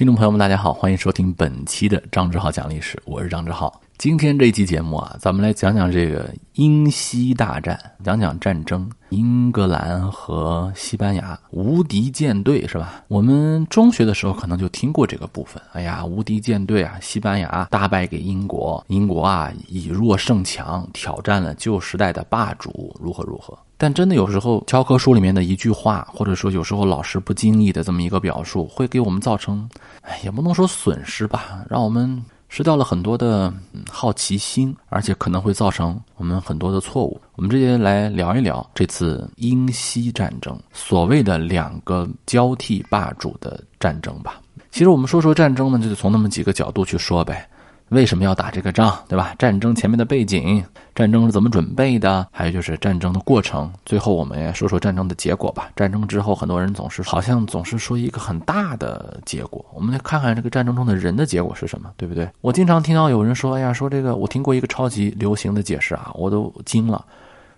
听众朋友们，大家好，欢迎收听本期的张志浩讲历史，我是张志浩。今天这期节目啊，咱们来讲讲这个英西大战，讲讲战争，英格兰和西班牙无敌舰队是吧？我们中学的时候可能就听过这个部分。哎呀，无敌舰队啊，西班牙大败给英国，英国啊以弱胜强，挑战了旧时代的霸主，如何如何？但真的有时候教科书里面的一句话，或者说有时候老师不经意的这么一个表述，会给我们造成，哎，也不能说损失吧，让我们。失掉了很多的好奇心，而且可能会造成我们很多的错误。我们直接来聊一聊这次英西战争，所谓的两个交替霸主的战争吧。其实我们说说战争呢，就得从那么几个角度去说呗。为什么要打这个仗，对吧？战争前面的背景，战争是怎么准备的？还有就是战争的过程。最后，我们也说说战争的结果吧。战争之后，很多人总是好像总是说一个很大的结果。我们来看看这个战争中的人的结果是什么，对不对？我经常听到有人说：“哎呀，说这个，我听过一个超级流行的解释啊，我都惊了。”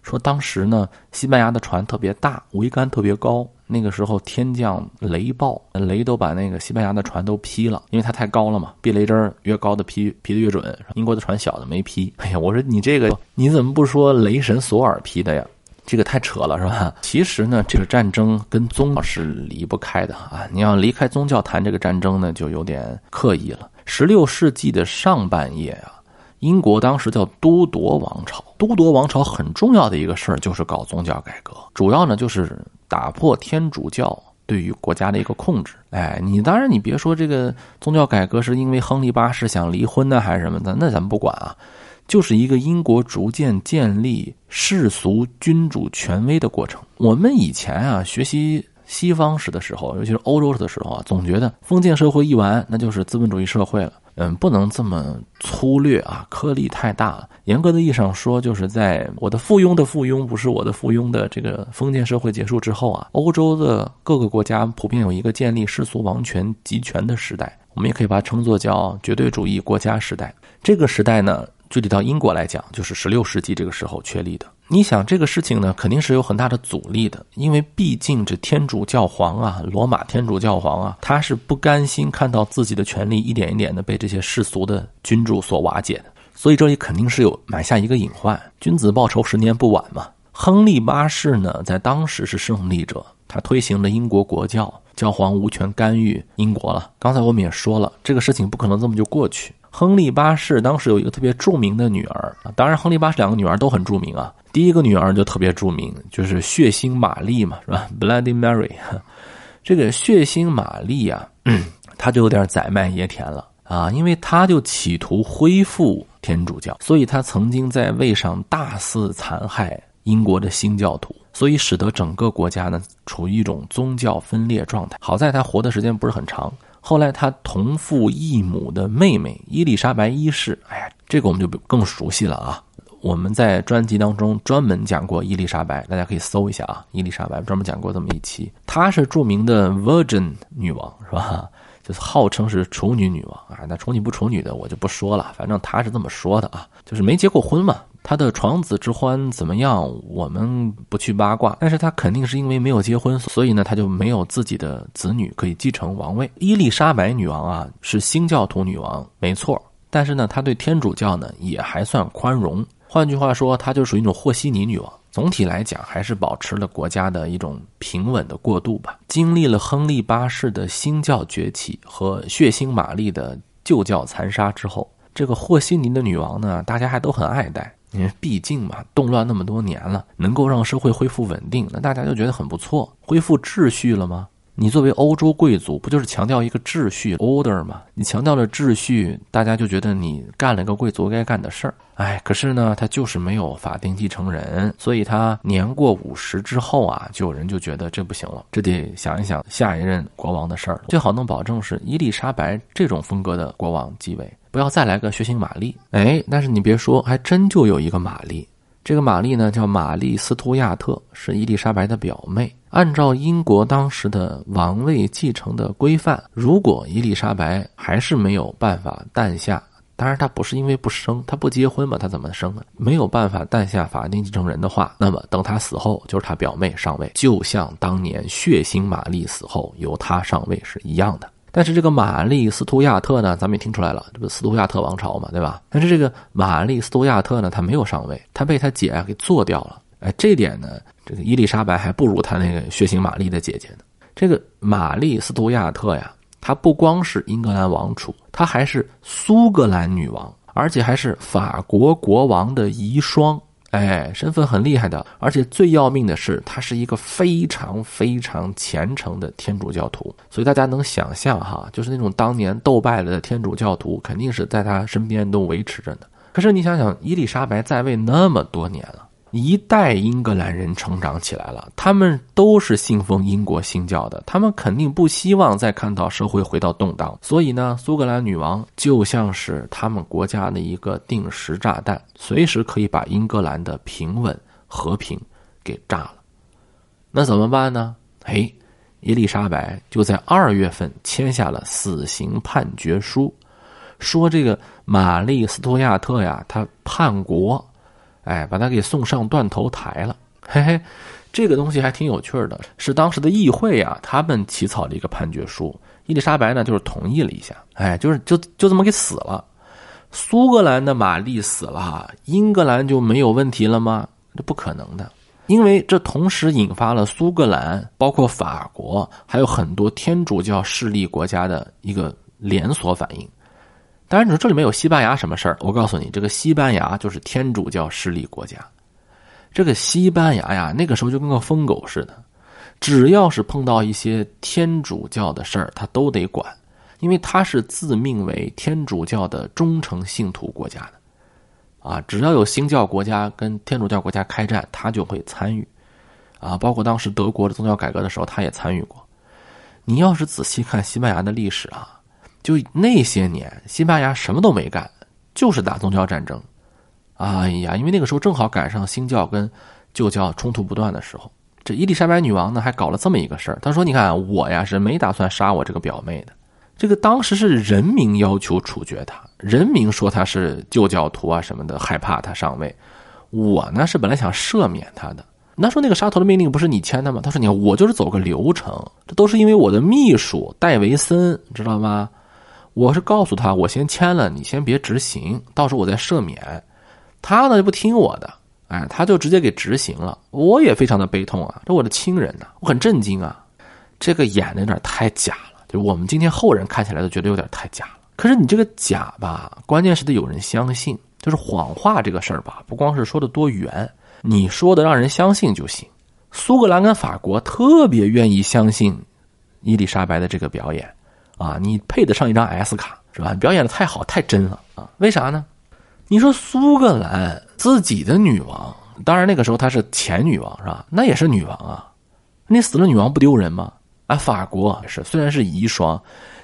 说当时呢，西班牙的船特别大，桅杆特别高。那个时候天降雷暴，雷都把那个西班牙的船都劈了，因为它太高了嘛。避雷针越高的劈劈的越准。英国的船小的没劈。哎呀，我说你这个你怎么不说雷神索尔劈的呀？这个太扯了，是吧？其实呢，这个战争跟宗教是离不开的啊。你要离开宗教谈这个战争呢，就有点刻意了。十六世纪的上半叶啊。英国当时叫都铎王朝，都铎王朝很重要的一个事儿就是搞宗教改革，主要呢就是打破天主教对于国家的一个控制。哎，你当然你别说这个宗教改革是因为亨利八世想离婚呢还是什么的，那咱们不管啊，就是一个英国逐渐建立世俗君主权威的过程。我们以前啊学习西方史的时候，尤其是欧洲史的时候啊，总觉得封建社会一完，那就是资本主义社会了。嗯，不能这么粗略啊，颗粒太大。严格的意义上说，就是在我的附庸的附庸不是我的附庸的这个封建社会结束之后啊，欧洲的各个国家普遍有一个建立世俗王权集权的时代，我们也可以把它称作叫绝对主义国家时代。这个时代呢，具体到英国来讲，就是十六世纪这个时候确立的。你想这个事情呢，肯定是有很大的阻力的，因为毕竟这天主教皇啊，罗马天主教皇啊，他是不甘心看到自己的权力一点一点的被这些世俗的君主所瓦解的，所以这里肯定是有埋下一个隐患。君子报仇，十年不晚嘛。亨利八世呢，在当时是胜利者，他推行了英国国教，教皇无权干预英国了。刚才我们也说了，这个事情不可能这么就过去。亨利八世当时有一个特别著名的女儿，当然亨利八世两个女儿都很著名啊。第一个女儿就特别著名，就是血腥玛丽嘛，是吧？Bloody Mary。这个血腥玛丽啊，她就有点宰卖爷田了啊，因为她就企图恢复天主教，所以她曾经在位上大肆残害英国的新教徒，所以使得整个国家呢处于一种宗教分裂状态。好在她活的时间不是很长。后来，他同父异母的妹妹伊丽莎白一世，哎呀，这个我们就更熟悉了啊！我们在专辑当中专门讲过伊丽莎白，大家可以搜一下啊，伊丽莎白专门讲过这么一期。她是著名的 Virgin 女王，是吧？就是号称是处女女王啊。那处女不处女的我就不说了，反正她是这么说的啊，就是没结过婚嘛。他的床子之欢怎么样？我们不去八卦，但是他肯定是因为没有结婚，所以呢，他就没有自己的子女可以继承王位。伊丽莎白女王啊，是新教徒女王，没错，但是呢，她对天主教呢也还算宽容。换句话说，她就属于一种和稀泥女王。总体来讲，还是保持了国家的一种平稳的过渡吧。经历了亨利八世的新教崛起和血腥玛丽的旧教残杀之后，这个和稀泥的女王呢，大家还都很爱戴。因为毕竟嘛，动乱那么多年了，能够让社会恢复稳定，那大家就觉得很不错。恢复秩序了吗？你作为欧洲贵族，不就是强调一个秩序 （order） 吗？你强调了秩序，大家就觉得你干了个贵族该干的事儿。哎，可是呢，他就是没有法定继承人，所以他年过五十之后啊，就有人就觉得这不行了，这得想一想下一任国王的事儿。最好能保证是伊丽莎白这种风格的国王继位。不要再来个血腥玛丽，哎，但是你别说，还真就有一个玛丽。这个玛丽呢，叫玛丽斯图亚特，是伊丽莎白的表妹。按照英国当时的王位继承的规范，如果伊丽莎白还是没有办法诞下，当然她不是因为不生，她不结婚嘛，她怎么生啊？没有办法诞下法定继承人的话，那么等她死后，就是她表妹上位，就像当年血腥玛丽死后由她上位是一样的。但是这个玛丽斯图亚特呢，咱们也听出来了，这不斯图亚特王朝嘛，对吧？但是这个玛丽斯图亚特呢，她没有上位，她被她姐给做掉了。哎，这点呢，这个伊丽莎白还不如她那个血腥玛丽的姐姐呢。这个玛丽斯图亚特呀，她不光是英格兰王储，她还是苏格兰女王，而且还是法国国王的遗孀。哎，身份很厉害的，而且最要命的是，他是一个非常非常虔诚的天主教徒。所以大家能想象哈，就是那种当年斗败了的天主教徒，肯定是在他身边都维持着的。可是你想想，伊丽莎白在位那么多年了。一代英格兰人成长起来了，他们都是信奉英国新教的，他们肯定不希望再看到社会回到动荡。所以呢，苏格兰女王就像是他们国家的一个定时炸弹，随时可以把英格兰的平稳和平给炸了。那怎么办呢？嘿，伊丽莎白就在二月份签下了死刑判决书，说这个玛丽斯图亚特呀，他叛国。哎，把他给送上断头台了，嘿嘿，这个东西还挺有趣的。是当时的议会啊，他们起草了一个判决书，伊丽莎白呢就是同意了一下，哎，就是就就这么给死了。苏格兰的玛丽死了，英格兰就没有问题了吗？这不可能的，因为这同时引发了苏格兰、包括法国，还有很多天主教势力国家的一个连锁反应。当然，你说这里面有西班牙什么事儿？我告诉你，这个西班牙就是天主教势力国家。这个西班牙呀，那个时候就跟个疯狗似的，只要是碰到一些天主教的事儿，他都得管，因为他是自命为天主教的忠诚信徒国家的。啊，只要有新教国家跟天主教国家开战，他就会参与。啊，包括当时德国的宗教改革的时候，他也参与过。你要是仔细看西班牙的历史啊。就那些年，西班牙什么都没干，就是打宗教战争。哎呀，因为那个时候正好赶上新教跟旧教冲突不断的时候，这伊丽莎白女王呢还搞了这么一个事儿。她说：“你看，我呀是没打算杀我这个表妹的。这个当时是人民要求处决她，人民说她是旧教徒啊什么的，害怕她上位。我呢是本来想赦免她的。那说那个杀头的命令不是你签的吗？他说：你看，我就是走个流程，这都是因为我的秘书戴维森，知道吗？”我是告诉他，我先签了，你先别执行，到时候我再赦免。他呢就不听我的，哎，他就直接给执行了。我也非常的悲痛啊，这我的亲人呐，我很震惊啊。这个演的有点太假了，就我们今天后人看起来都觉得有点太假了。可是你这个假吧，关键是得有人相信，就是谎话这个事儿吧，不光是说的多圆，你说的让人相信就行。苏格兰跟法国特别愿意相信伊丽莎白的这个表演。啊，你配得上一张 S 卡是吧？表演的太好，太真了啊！为啥呢？你说苏格兰自己的女王，当然那个时候她是前女王是吧？那也是女王啊，你死了女王不丢人吗？啊，法国是虽然是遗孀，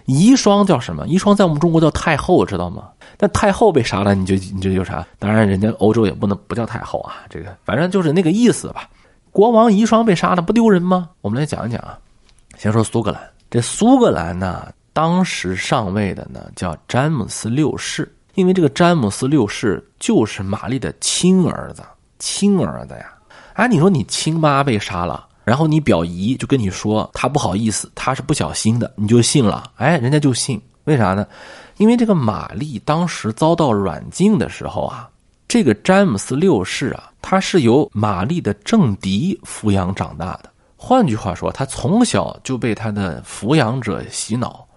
遗孀叫什么？遗孀在我们中国叫太后，知道吗？但太后被杀了，你就你这有啥？当然人家欧洲也不能不叫太后啊，这个反正就是那个意思吧。国王遗孀被杀了不丢人吗？我们来讲一讲啊。先说苏格兰，这苏格兰呢？当时上位的呢叫詹姆斯六世，因为这个詹姆斯六世就是玛丽的亲儿子，亲儿子呀！哎，你说你亲妈被杀了，然后你表姨就跟你说他不好意思，他是不小心的，你就信了？哎，人家就信，为啥呢？因为这个玛丽当时遭到软禁的时候啊，这个詹姆斯六世啊，他是由玛丽的政敌抚养长大的，换句话说，他从小就被他的抚养者洗脑。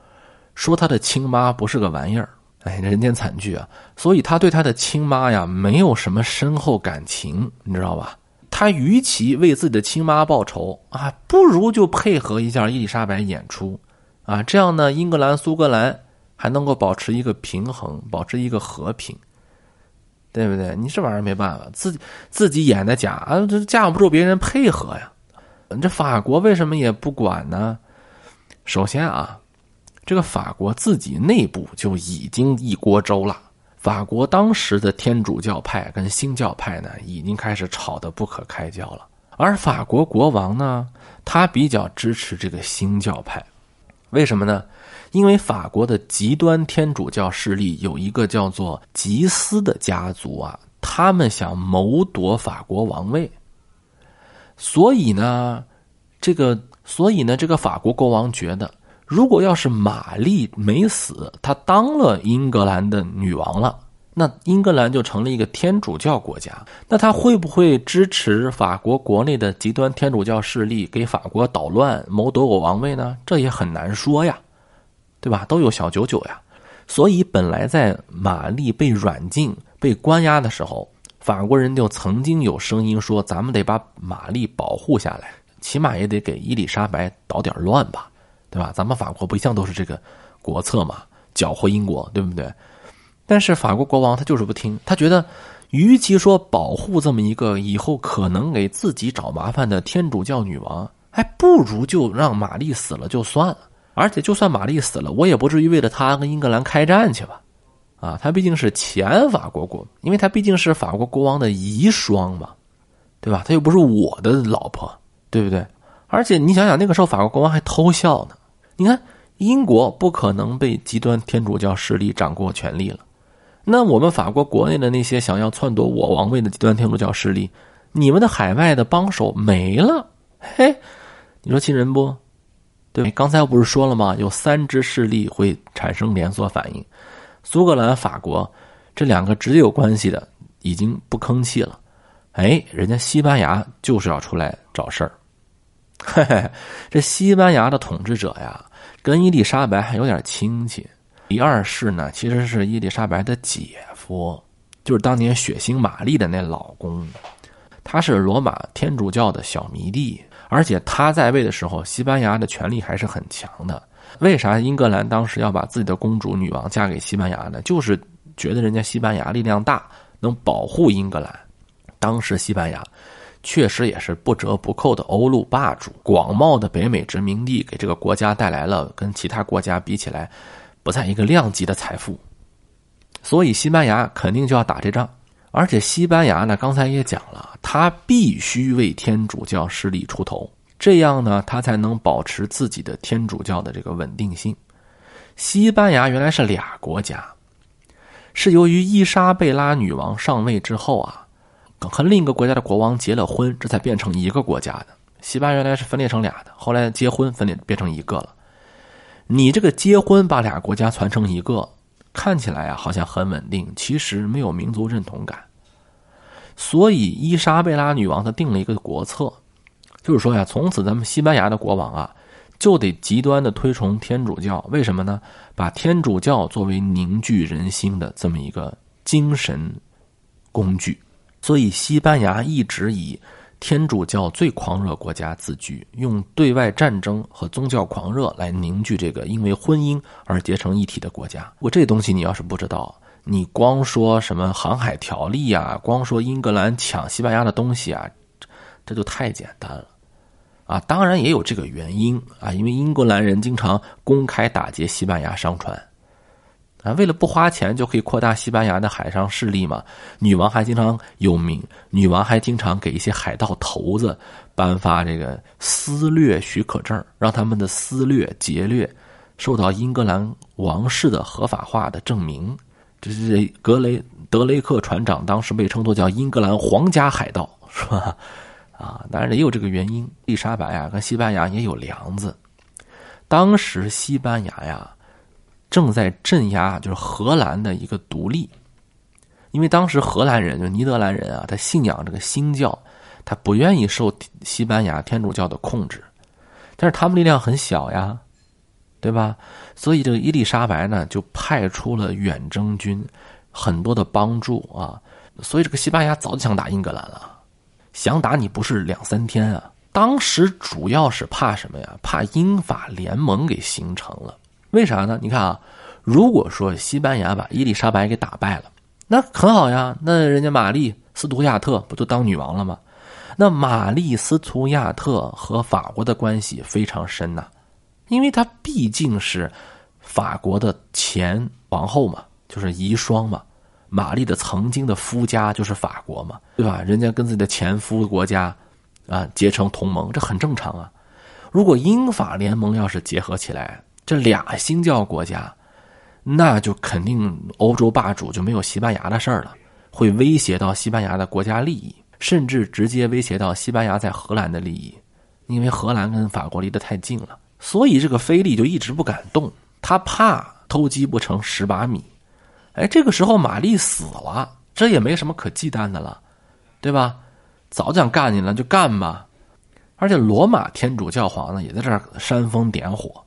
说他的亲妈不是个玩意儿，哎，人间惨剧啊！所以他对他的亲妈呀没有什么深厚感情，你知道吧？他与其为自己的亲妈报仇啊，不如就配合一下伊丽莎白演出啊，这样呢，英格兰、苏格兰还能够保持一个平衡，保持一个和平，对不对？你这玩意儿没办法，自己自己演的假啊，这架不住别人配合呀。这法国为什么也不管呢？首先啊。这个法国自己内部就已经一锅粥了。法国当时的天主教派跟新教派呢，已经开始吵得不可开交了。而法国国王呢，他比较支持这个新教派，为什么呢？因为法国的极端天主教势力有一个叫做吉斯的家族啊，他们想谋夺法国王位，所以呢，这个，所以呢，这个法国国王觉得。如果要是玛丽没死，她当了英格兰的女王了，那英格兰就成了一个天主教国家。那她会不会支持法国国内的极端天主教势力，给法国捣乱，谋夺我王位呢？这也很难说呀，对吧？都有小九九呀。所以，本来在玛丽被软禁、被关押的时候，法国人就曾经有声音说：“咱们得把玛丽保护下来，起码也得给伊丽莎白捣点乱吧。”对吧？咱们法国不一向都是这个国策嘛，搅和英国，对不对？但是法国国王他就是不听，他觉得，与其说保护这么一个以后可能给自己找麻烦的天主教女王，还不如就让玛丽死了就算了。而且就算玛丽死了，我也不至于为了她跟英格兰开战去吧？啊，他毕竟是前法国国，因为他毕竟是法国国王的遗孀嘛，对吧？他又不是我的老婆，对不对？而且你想想，那个时候法国国王还偷笑呢。你看，英国不可能被极端天主教势力掌握权力了。那我们法国国内的那些想要篡夺我王位的极端天主教势力，你们的海外的帮手没了，嘿，你说气人不？对，刚才我不是说了吗？有三支势力会产生连锁反应，苏格兰、法国这两个直接有关系的已经不吭气了。哎，人家西班牙就是要出来找事儿。嘿嘿，这西班牙的统治者呀。跟伊丽莎白还有点亲戚，第二世呢其实是伊丽莎白的姐夫，就是当年血腥玛丽的那老公，他是罗马天主教的小迷弟，而且他在位的时候，西班牙的权力还是很强的。为啥英格兰当时要把自己的公主女王嫁给西班牙呢？就是觉得人家西班牙力量大，能保护英格兰。当时西班牙。确实也是不折不扣的欧陆霸主，广袤的北美殖民地给这个国家带来了跟其他国家比起来不在一个量级的财富，所以西班牙肯定就要打这仗。而且西班牙呢，刚才也讲了，他必须为天主教势力出头，这样呢，他才能保持自己的天主教的这个稳定性。西班牙原来是俩国家，是由于伊莎贝拉女王上位之后啊。和另一个国家的国王结了婚，这才变成一个国家的。西班牙原来是分裂成俩的，后来结婚分裂变成一个了。你这个结婚把俩国家传成一个，看起来啊好像很稳定，其实没有民族认同感。所以伊莎贝拉女王她定了一个国策，就是说呀，从此咱们西班牙的国王啊就得极端的推崇天主教。为什么呢？把天主教作为凝聚人心的这么一个精神工具。所以，西班牙一直以天主教最狂热国家自居，用对外战争和宗教狂热来凝聚这个因为婚姻而结成一体的国家。我这东西你要是不知道，你光说什么航海条例啊，光说英格兰抢西班牙的东西啊，这就太简单了啊！当然也有这个原因啊，因为英格兰人经常公开打劫西班牙商船。啊，为了不花钱就可以扩大西班牙的海上势力嘛？女王还经常有名，女王还经常给一些海盗头子颁发这个私掠许可证，让他们的私掠劫掠受到英格兰王室的合法化的证明。这是格雷德雷克船长当时被称作叫英格兰皇家海盗，是吧？啊，当然也有这个原因。丽莎白啊，跟西班牙也有梁子。当时西班牙呀。正在镇压就是荷兰的一个独立，因为当时荷兰人就尼德兰人啊，他信仰这个新教，他不愿意受西班牙天主教的控制，但是他们力量很小呀，对吧？所以这个伊丽莎白呢，就派出了远征军，很多的帮助啊，所以这个西班牙早就想打英格兰了，想打你不是两三天啊。当时主要是怕什么呀？怕英法联盟给形成了。为啥呢？你看啊，如果说西班牙把伊丽莎白给打败了，那很好呀。那人家玛丽斯图亚特不就当女王了吗？那玛丽斯图亚特和法国的关系非常深呐，因为她毕竟是法国的前王后嘛，就是遗孀嘛。玛丽的曾经的夫家就是法国嘛，对吧？人家跟自己的前夫国家啊结成同盟，这很正常啊。如果英法联盟要是结合起来，这俩新教国家，那就肯定欧洲霸主就没有西班牙的事儿了，会威胁到西班牙的国家利益，甚至直接威胁到西班牙在荷兰的利益，因为荷兰跟法国离得太近了，所以这个菲利就一直不敢动，他怕偷鸡不成蚀把米。哎，这个时候玛丽死了，这也没什么可忌惮的了，对吧？早想干你了就干吧。而且罗马天主教皇呢，也在这儿煽风点火。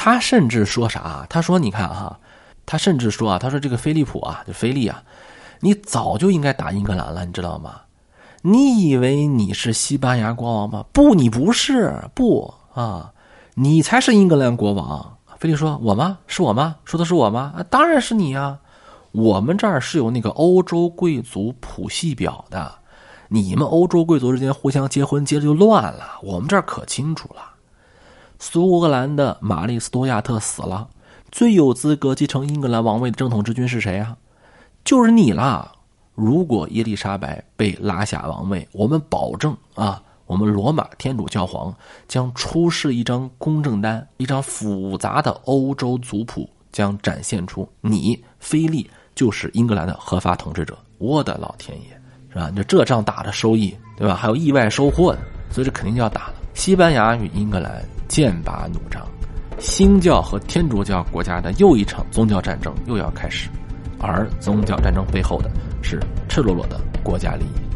他甚至说啥？他说：“你看哈，他甚至说啊，他说这个菲利普啊，就菲利啊，你早就应该打英格兰了，你知道吗？你以为你是西班牙国王吗？不，你不是，不啊，你才是英格兰国王。”菲利说：“我吗？是我吗？说的是我吗？啊，当然是你呀！我们这儿是有那个欧洲贵族谱系表的，你们欧洲贵族之间互相结婚，结的就乱了。我们这儿可清楚了。苏格兰的玛丽斯多亚特死了，最有资格继承英格兰王位的正统之君是谁啊？就是你啦！如果伊丽莎白被拉下王位，我们保证啊。”我们罗马天主教皇将出示一张公证单，一张复杂的欧洲族谱，将展现出你菲利就是英格兰的合法统治者。我的老天爷，是吧？就这仗打的收益，对吧？还有意外收获的，所以这肯定就要打了。西班牙与英格兰剑拔弩张，新教和天主教国家的又一场宗教战争又要开始，而宗教战争背后的是赤裸裸的国家利益。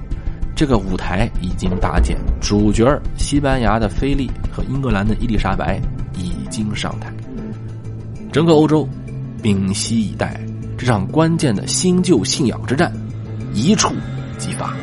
这个舞台已经搭建，主角西班牙的菲利和英格兰的伊丽莎白已经上台，整个欧洲屏息以待这场关键的新旧信仰之战一触即发。